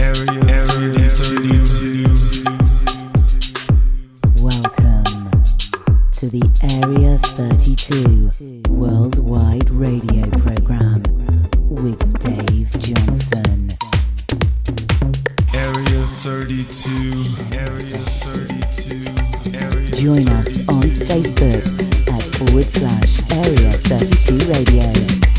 Area, area, Welcome to the Area 32 Worldwide Radio Program with Dave Johnson. Area 32, Area 32, Area Join us on Facebook at forward slash Area 32 Radio.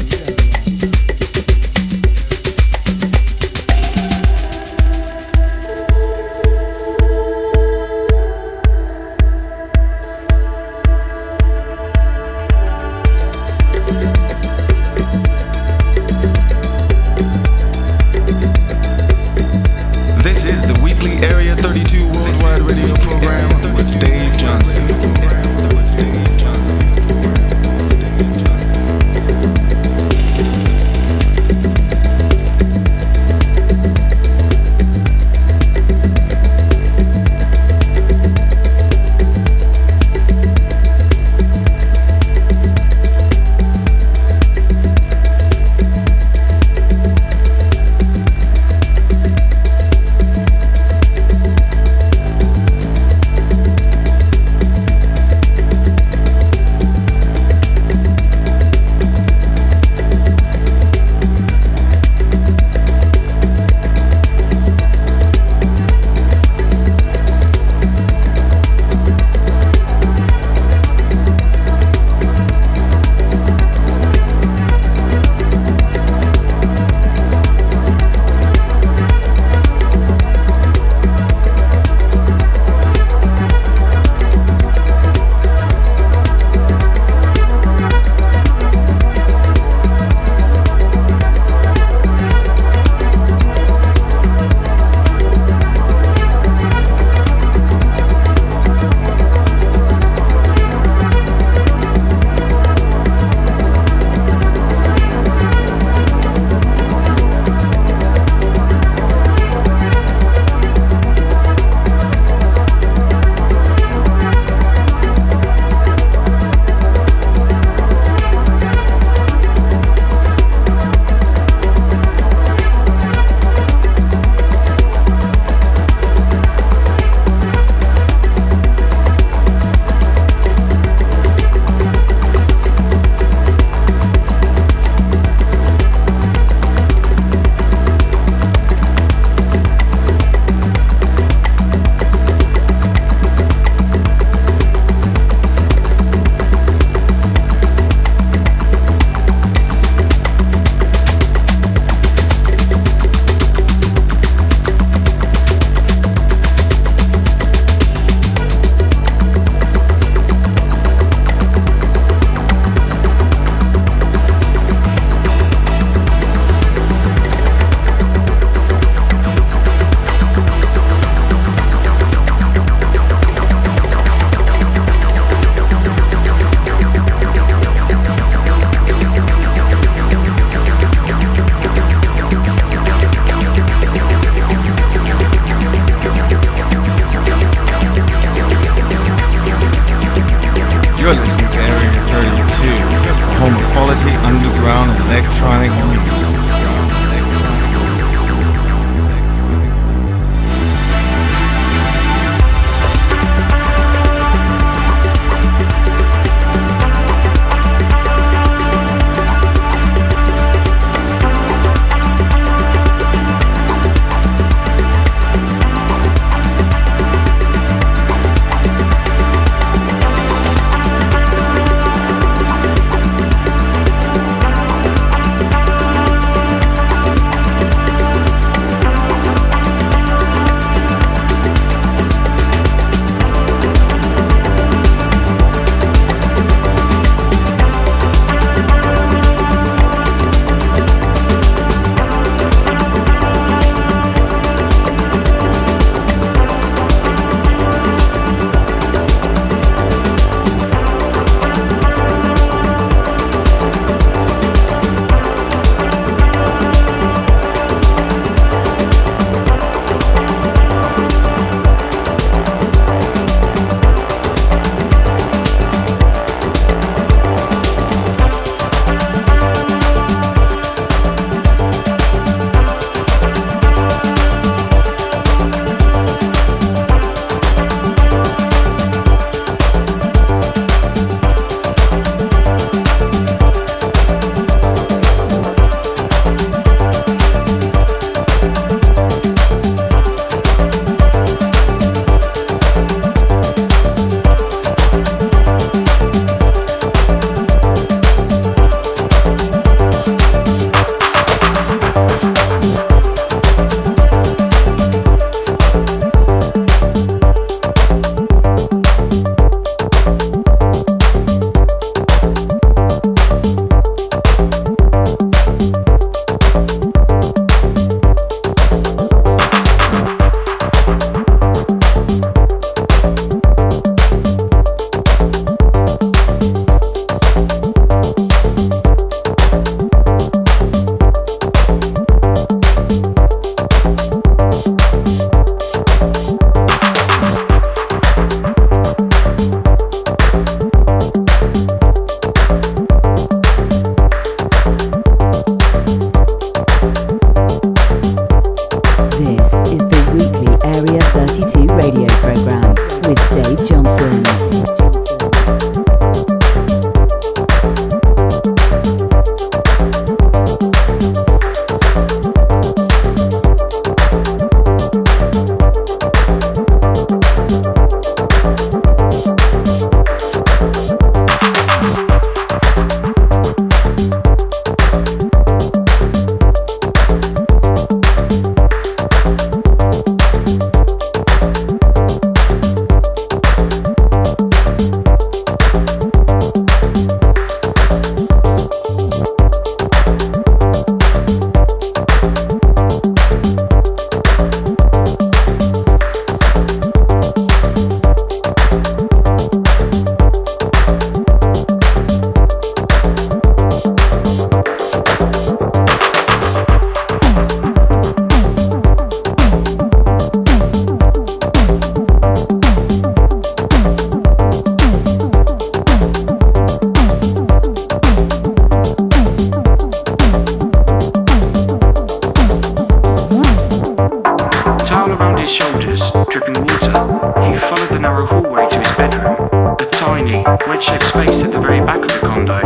His shoulders, dripping water, he followed the narrow hallway to his bedroom, a tiny, wedge-shaped space at the very back of the condo.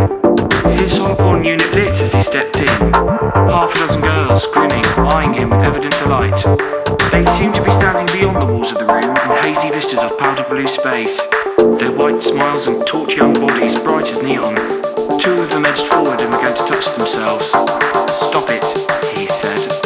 His hollow unit lit as he stepped in, half a dozen girls grinning, eyeing him with evident delight. They seemed to be standing beyond the walls of the room in hazy vistas of powder blue space, their white smiles and taut young bodies bright as neon. Two of them edged forward and began to touch themselves. Stop it, he said.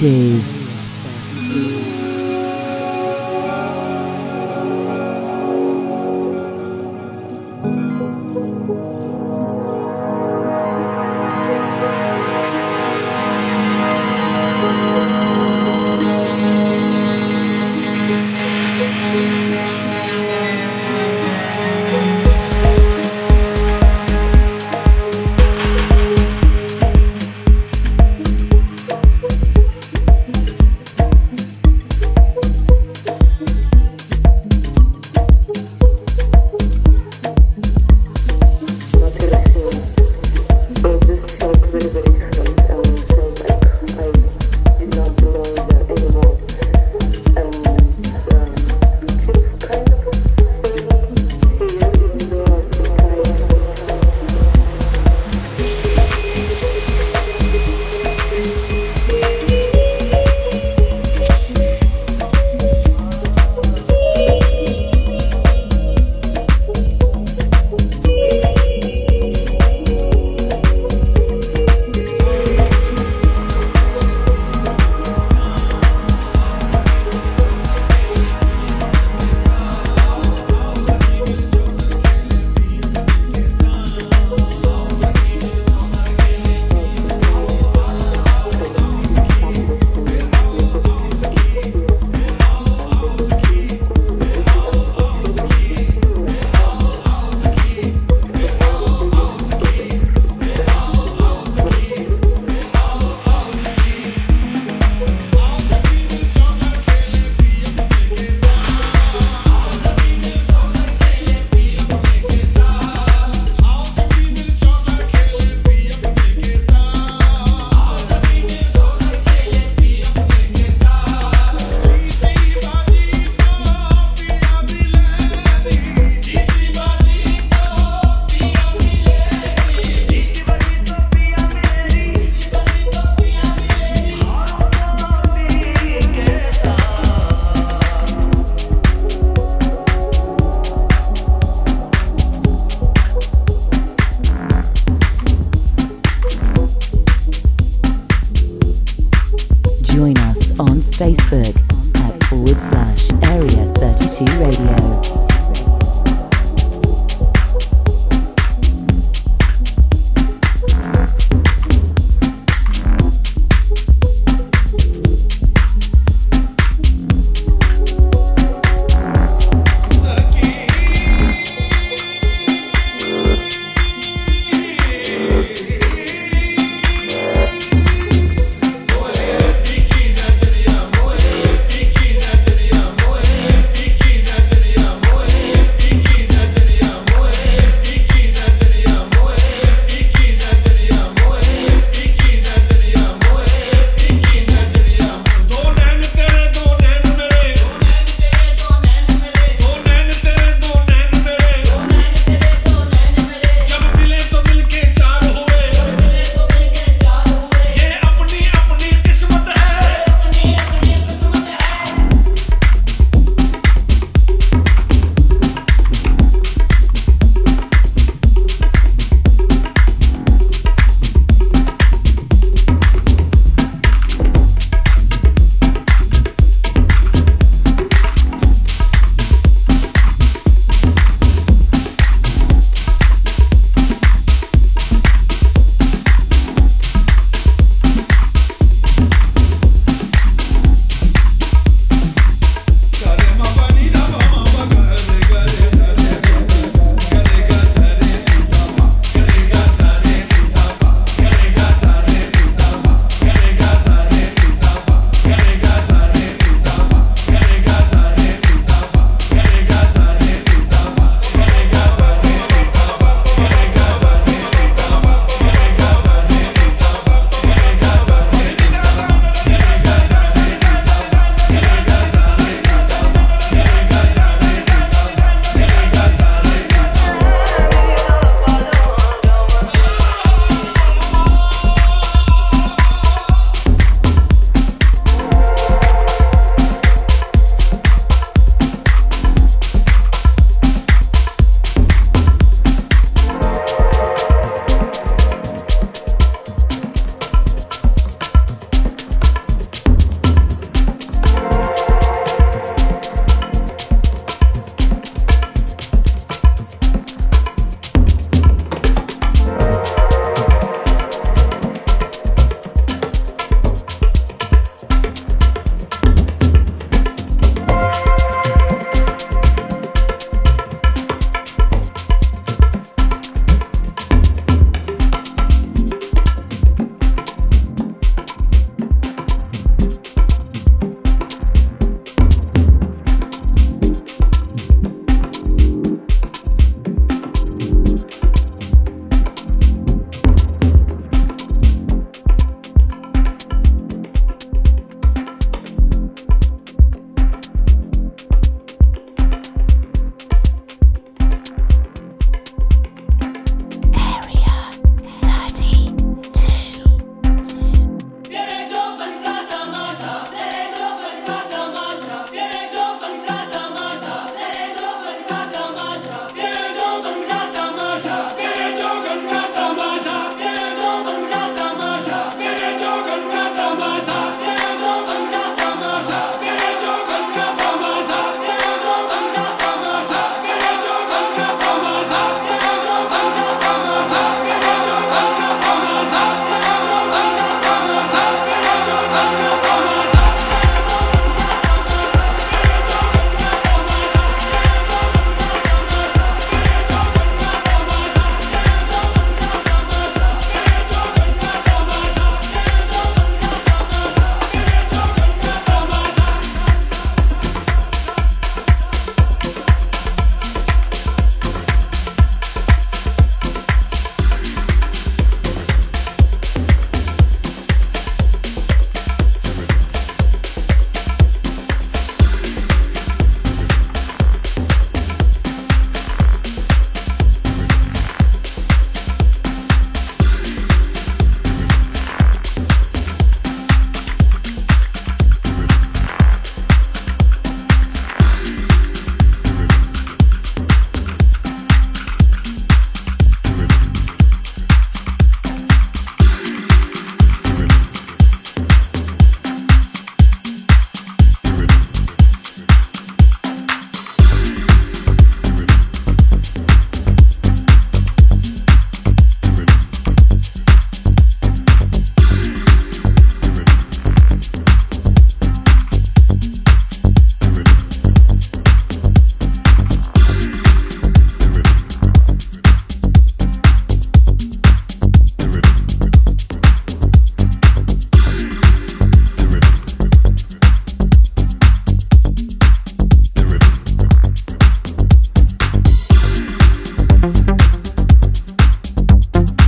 32.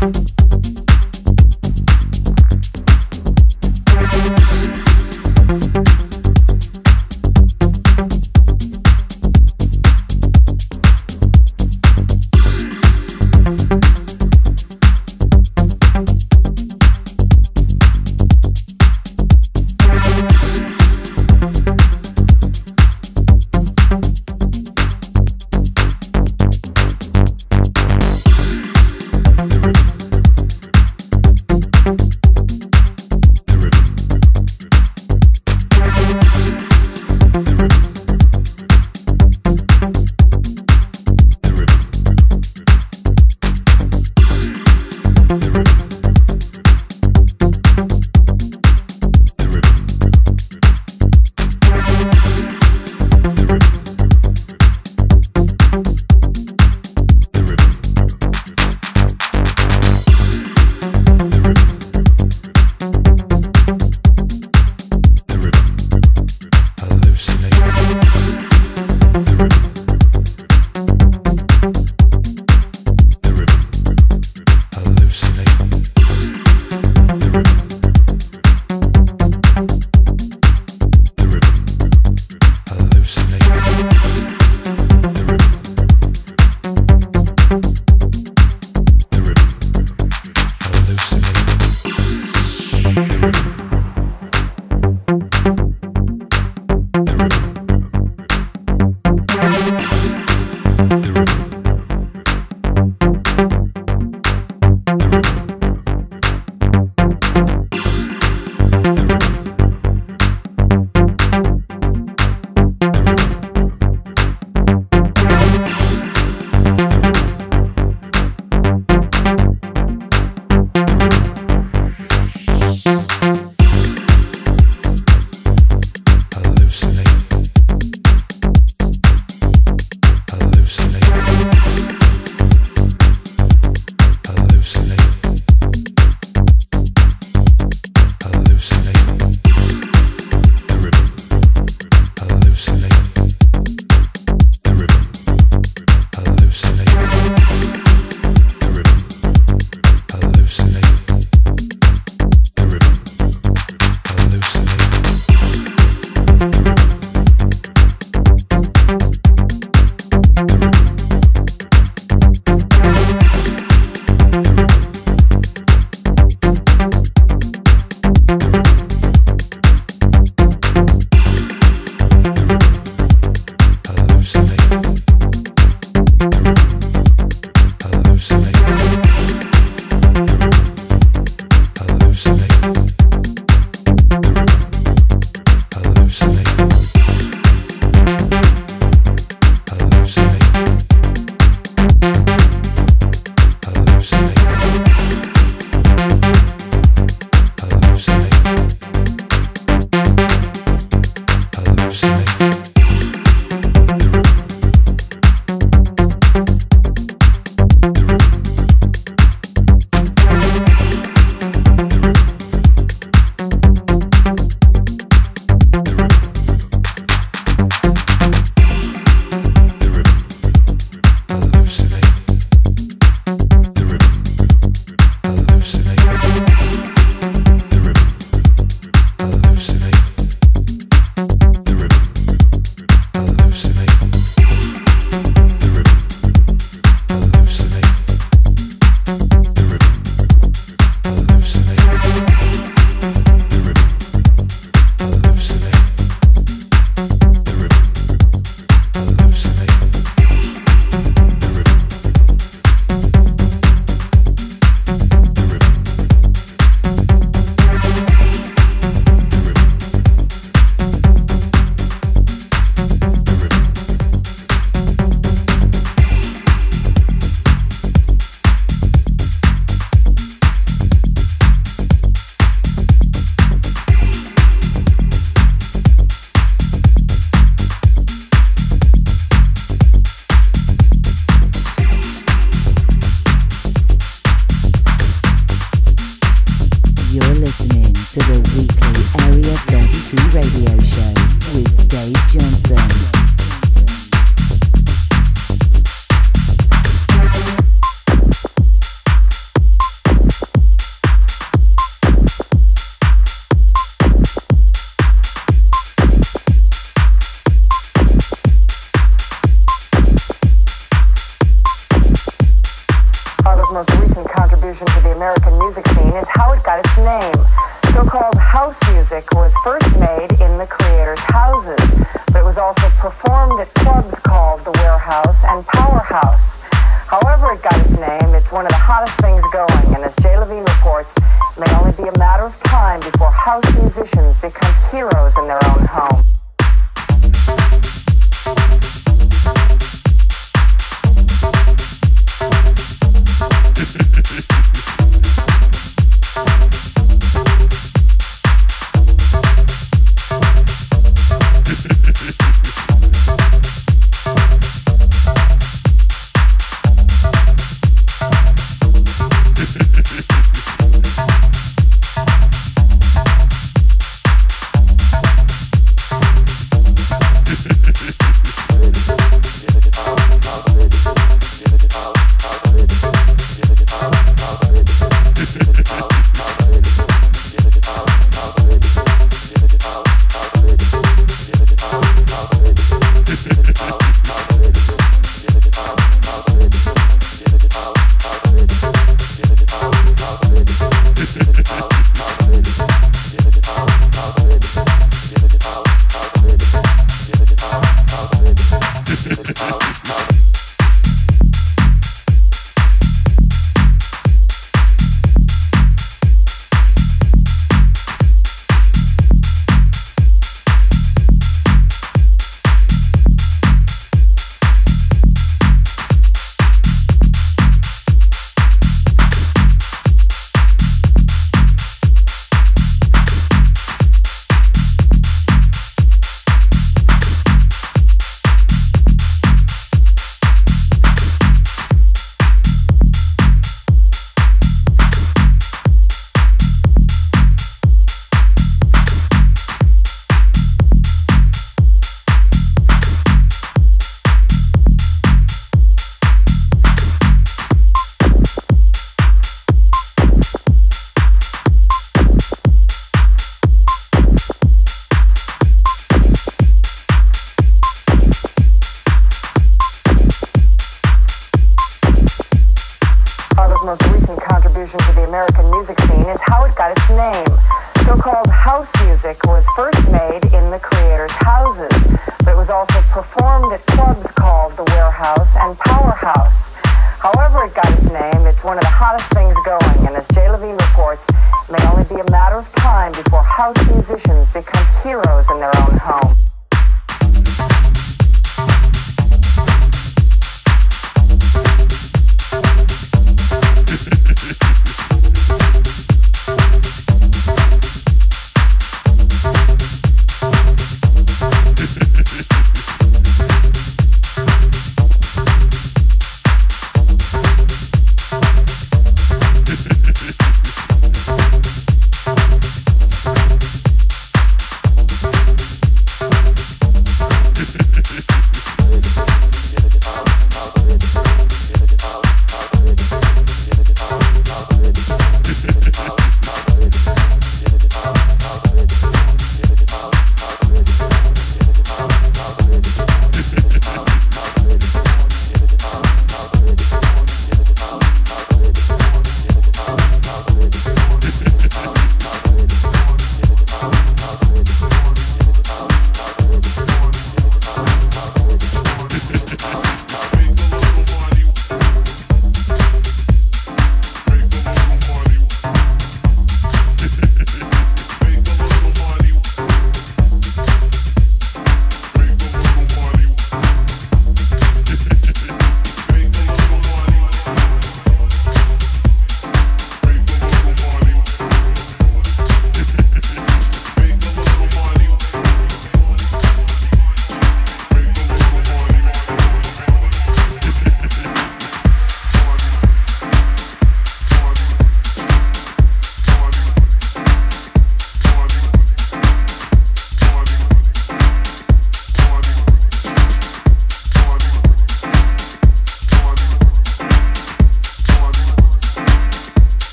Thank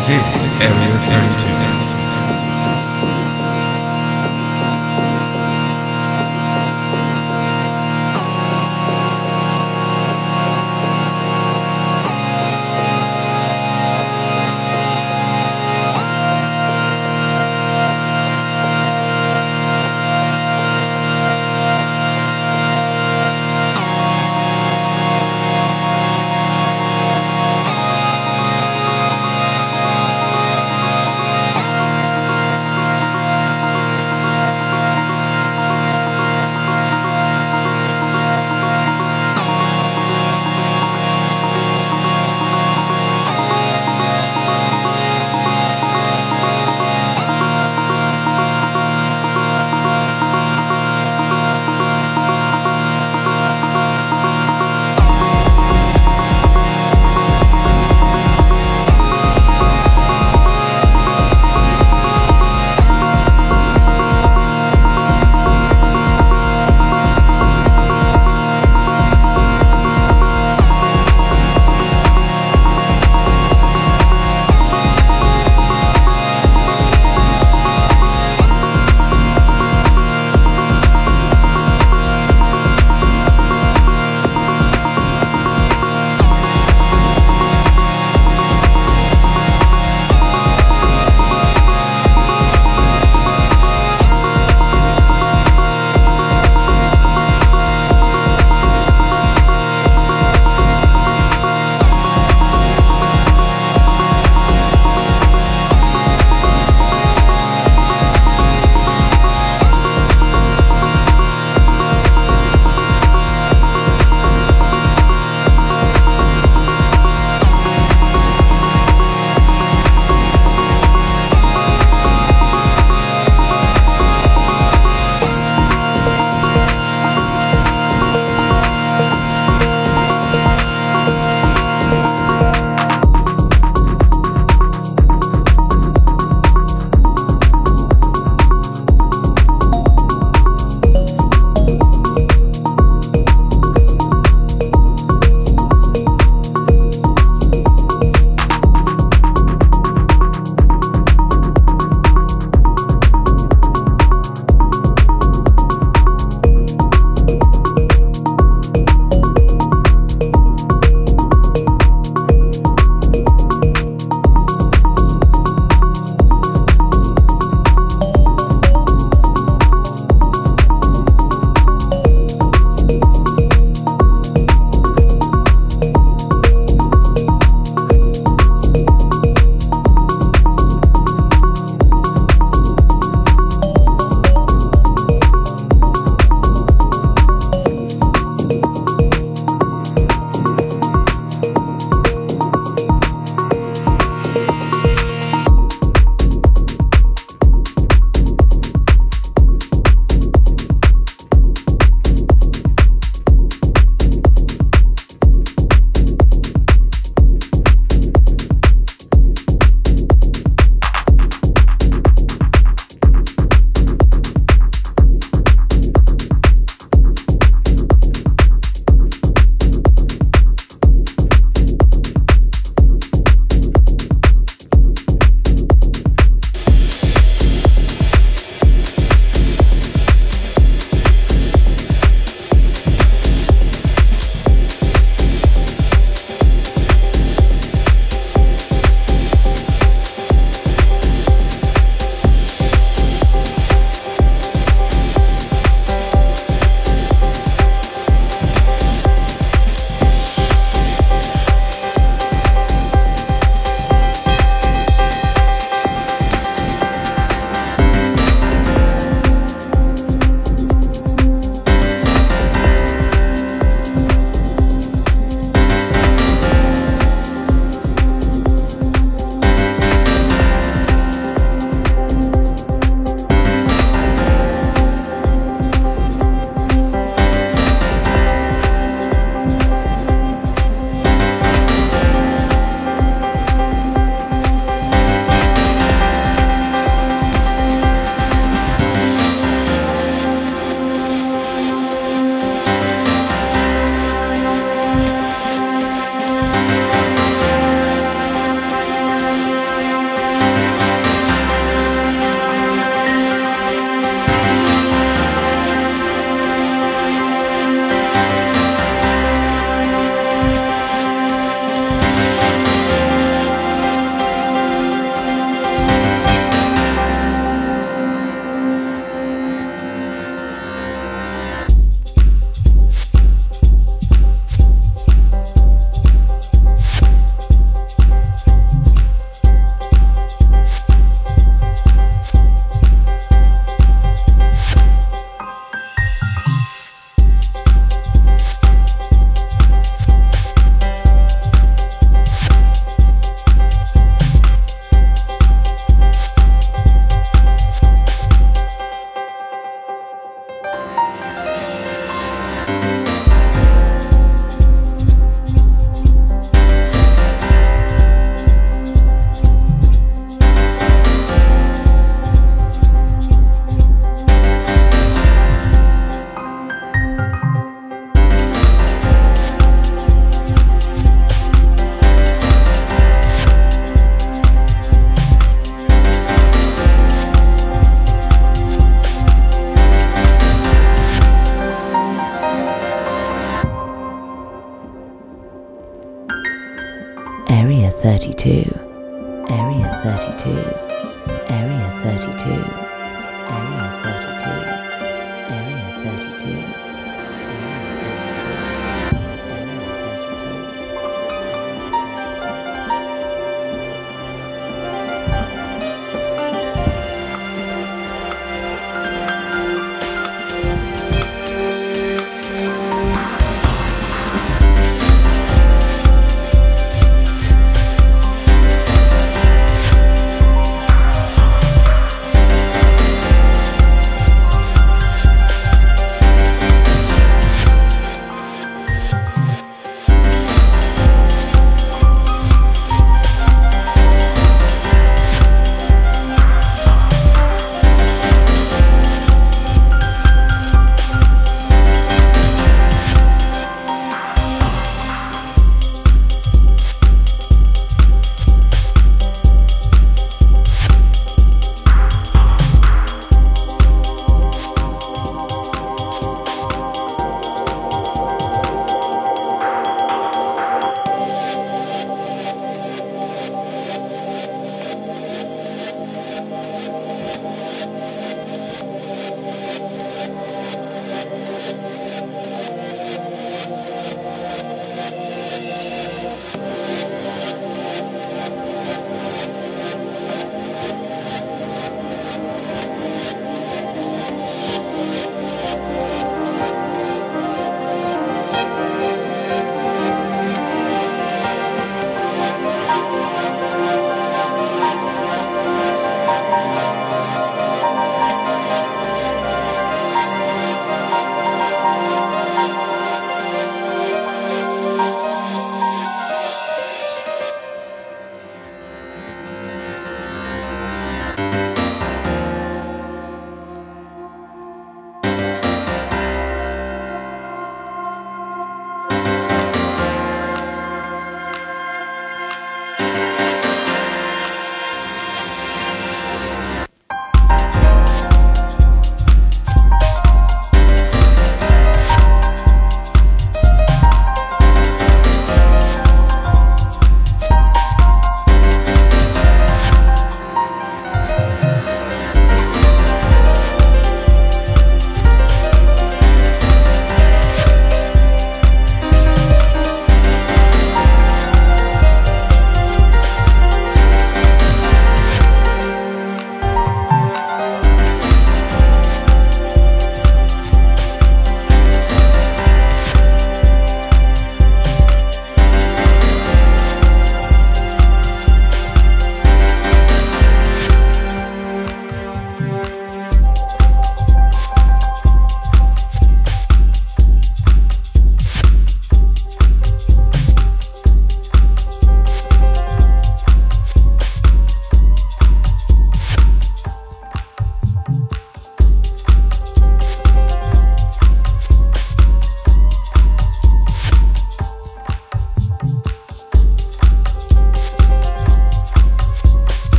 This is Area 32.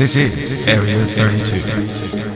This is Area 32.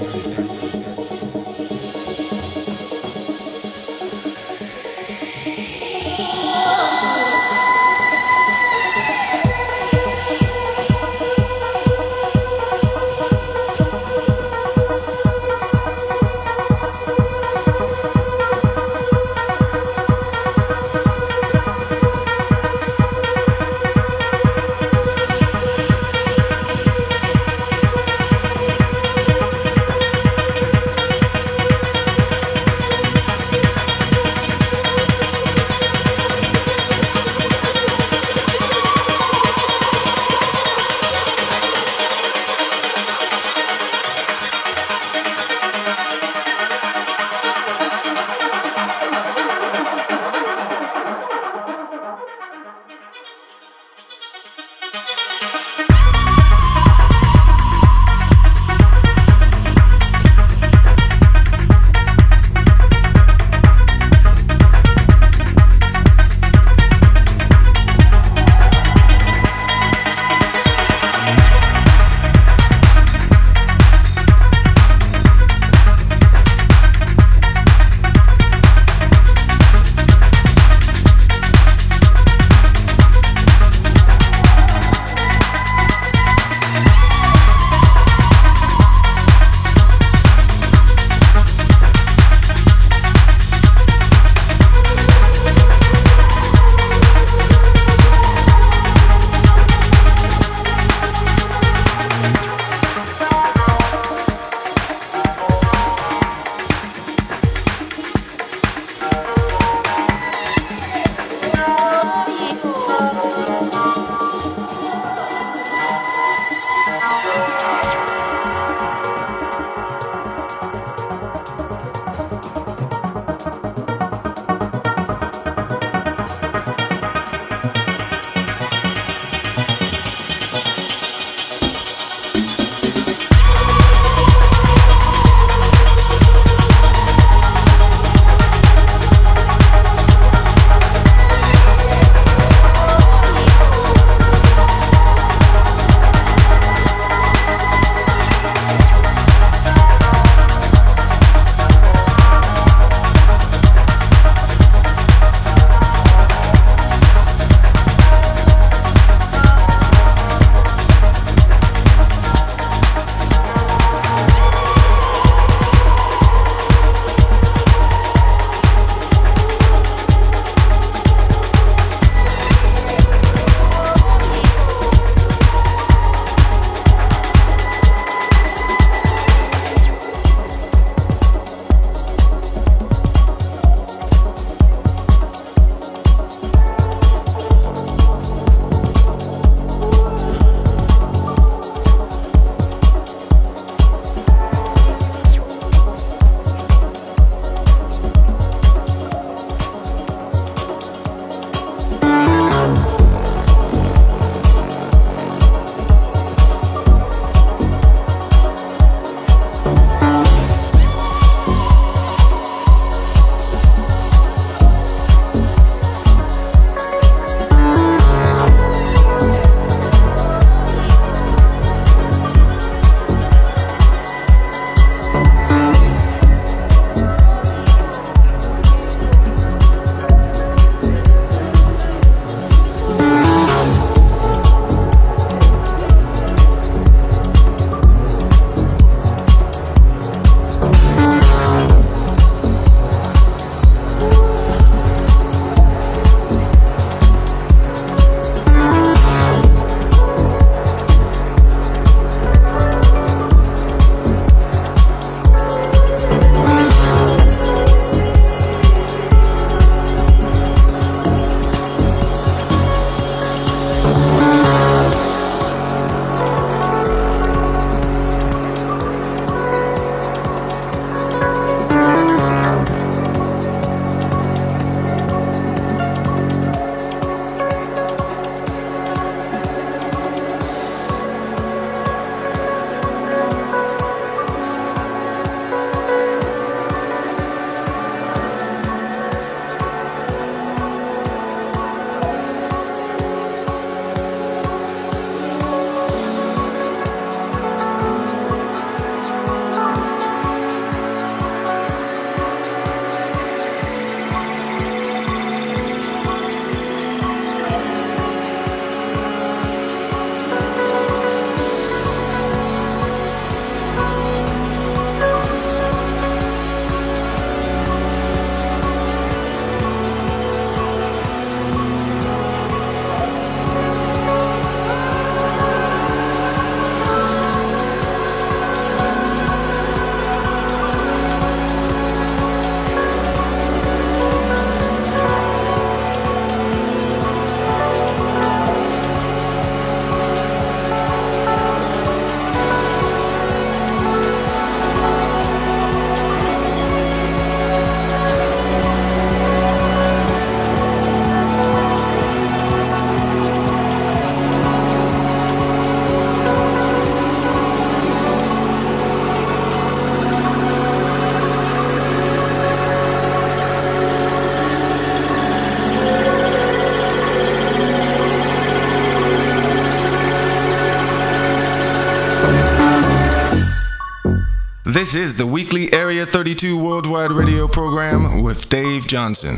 This is the weekly Area 32 Worldwide Radio program with Dave Johnson.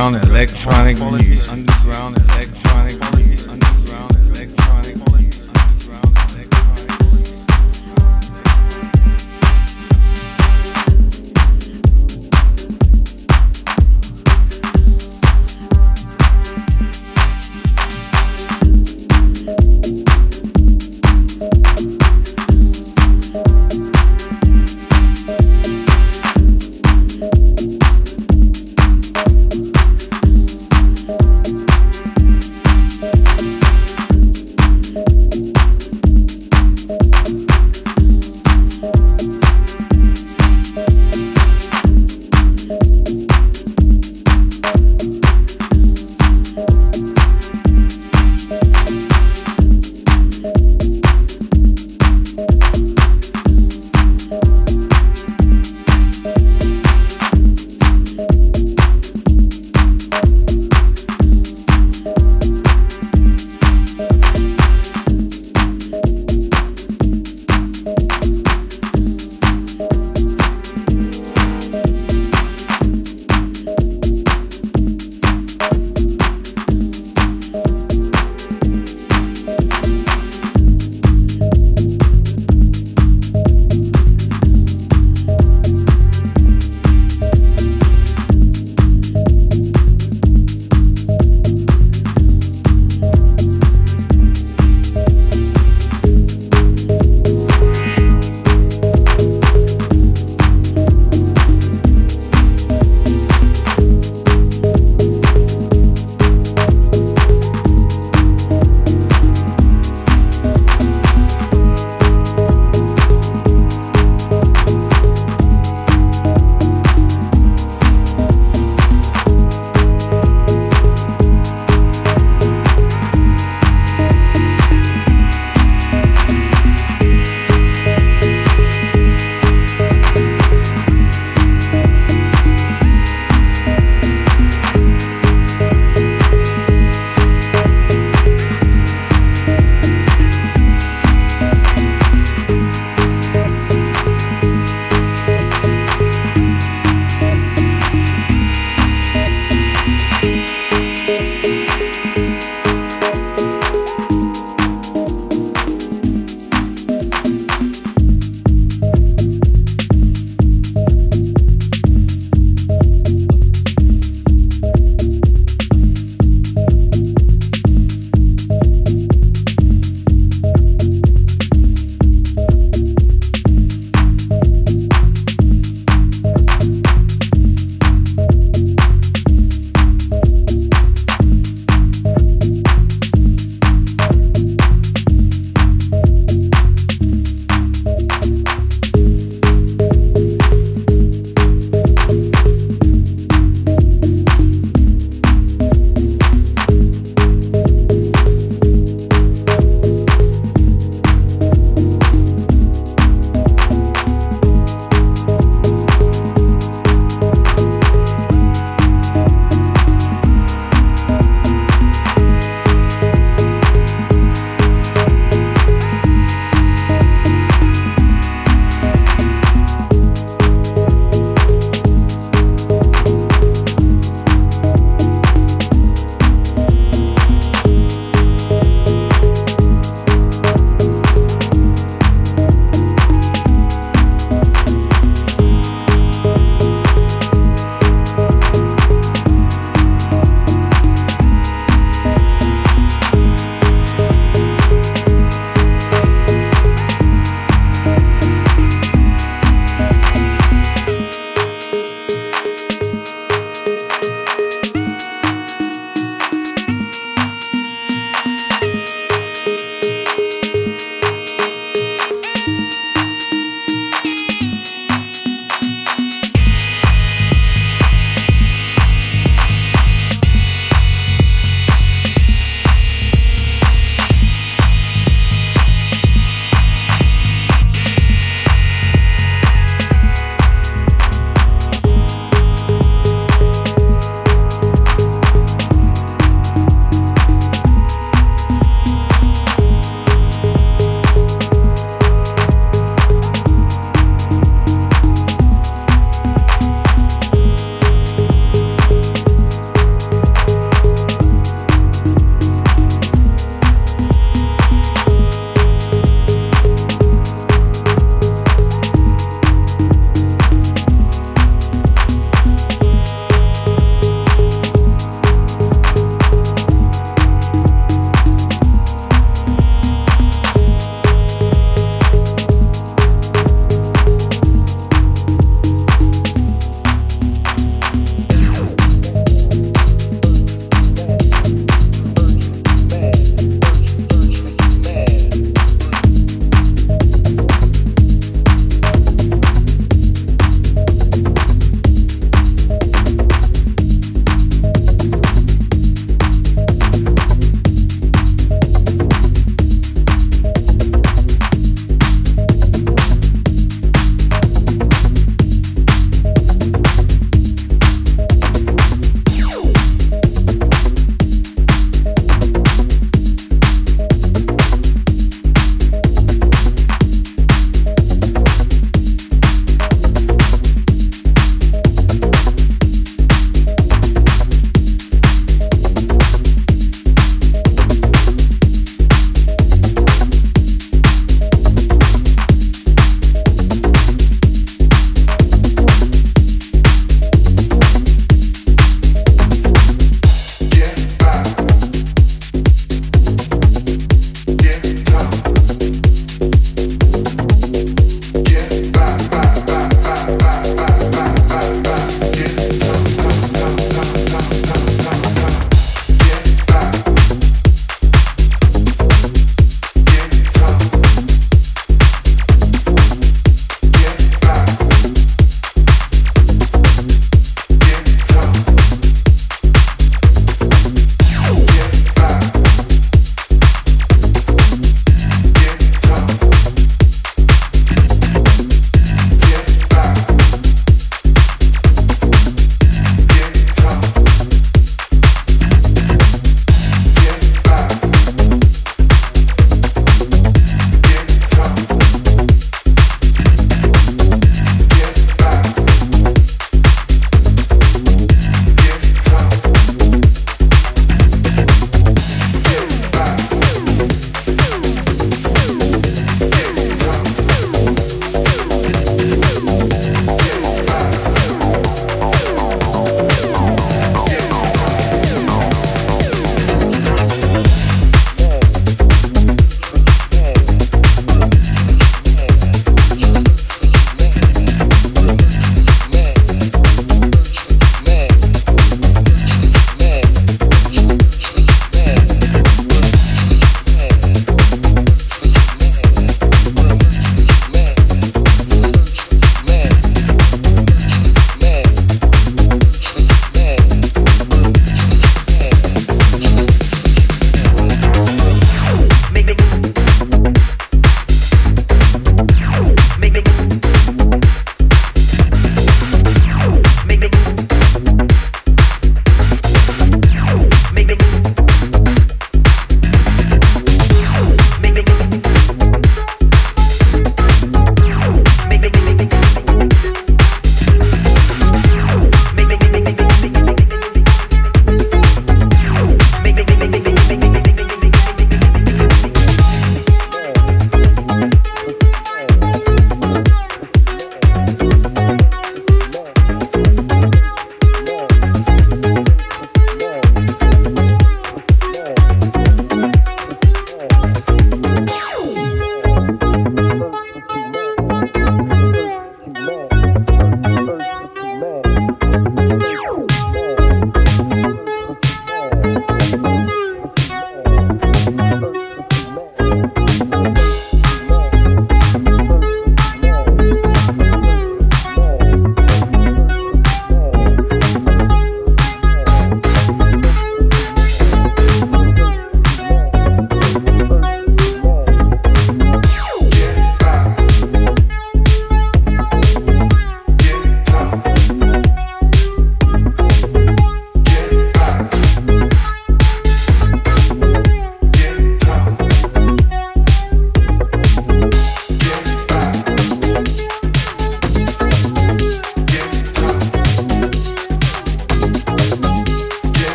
Underground electronic music.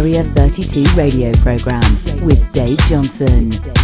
Area 32 radio program with Dave Johnson.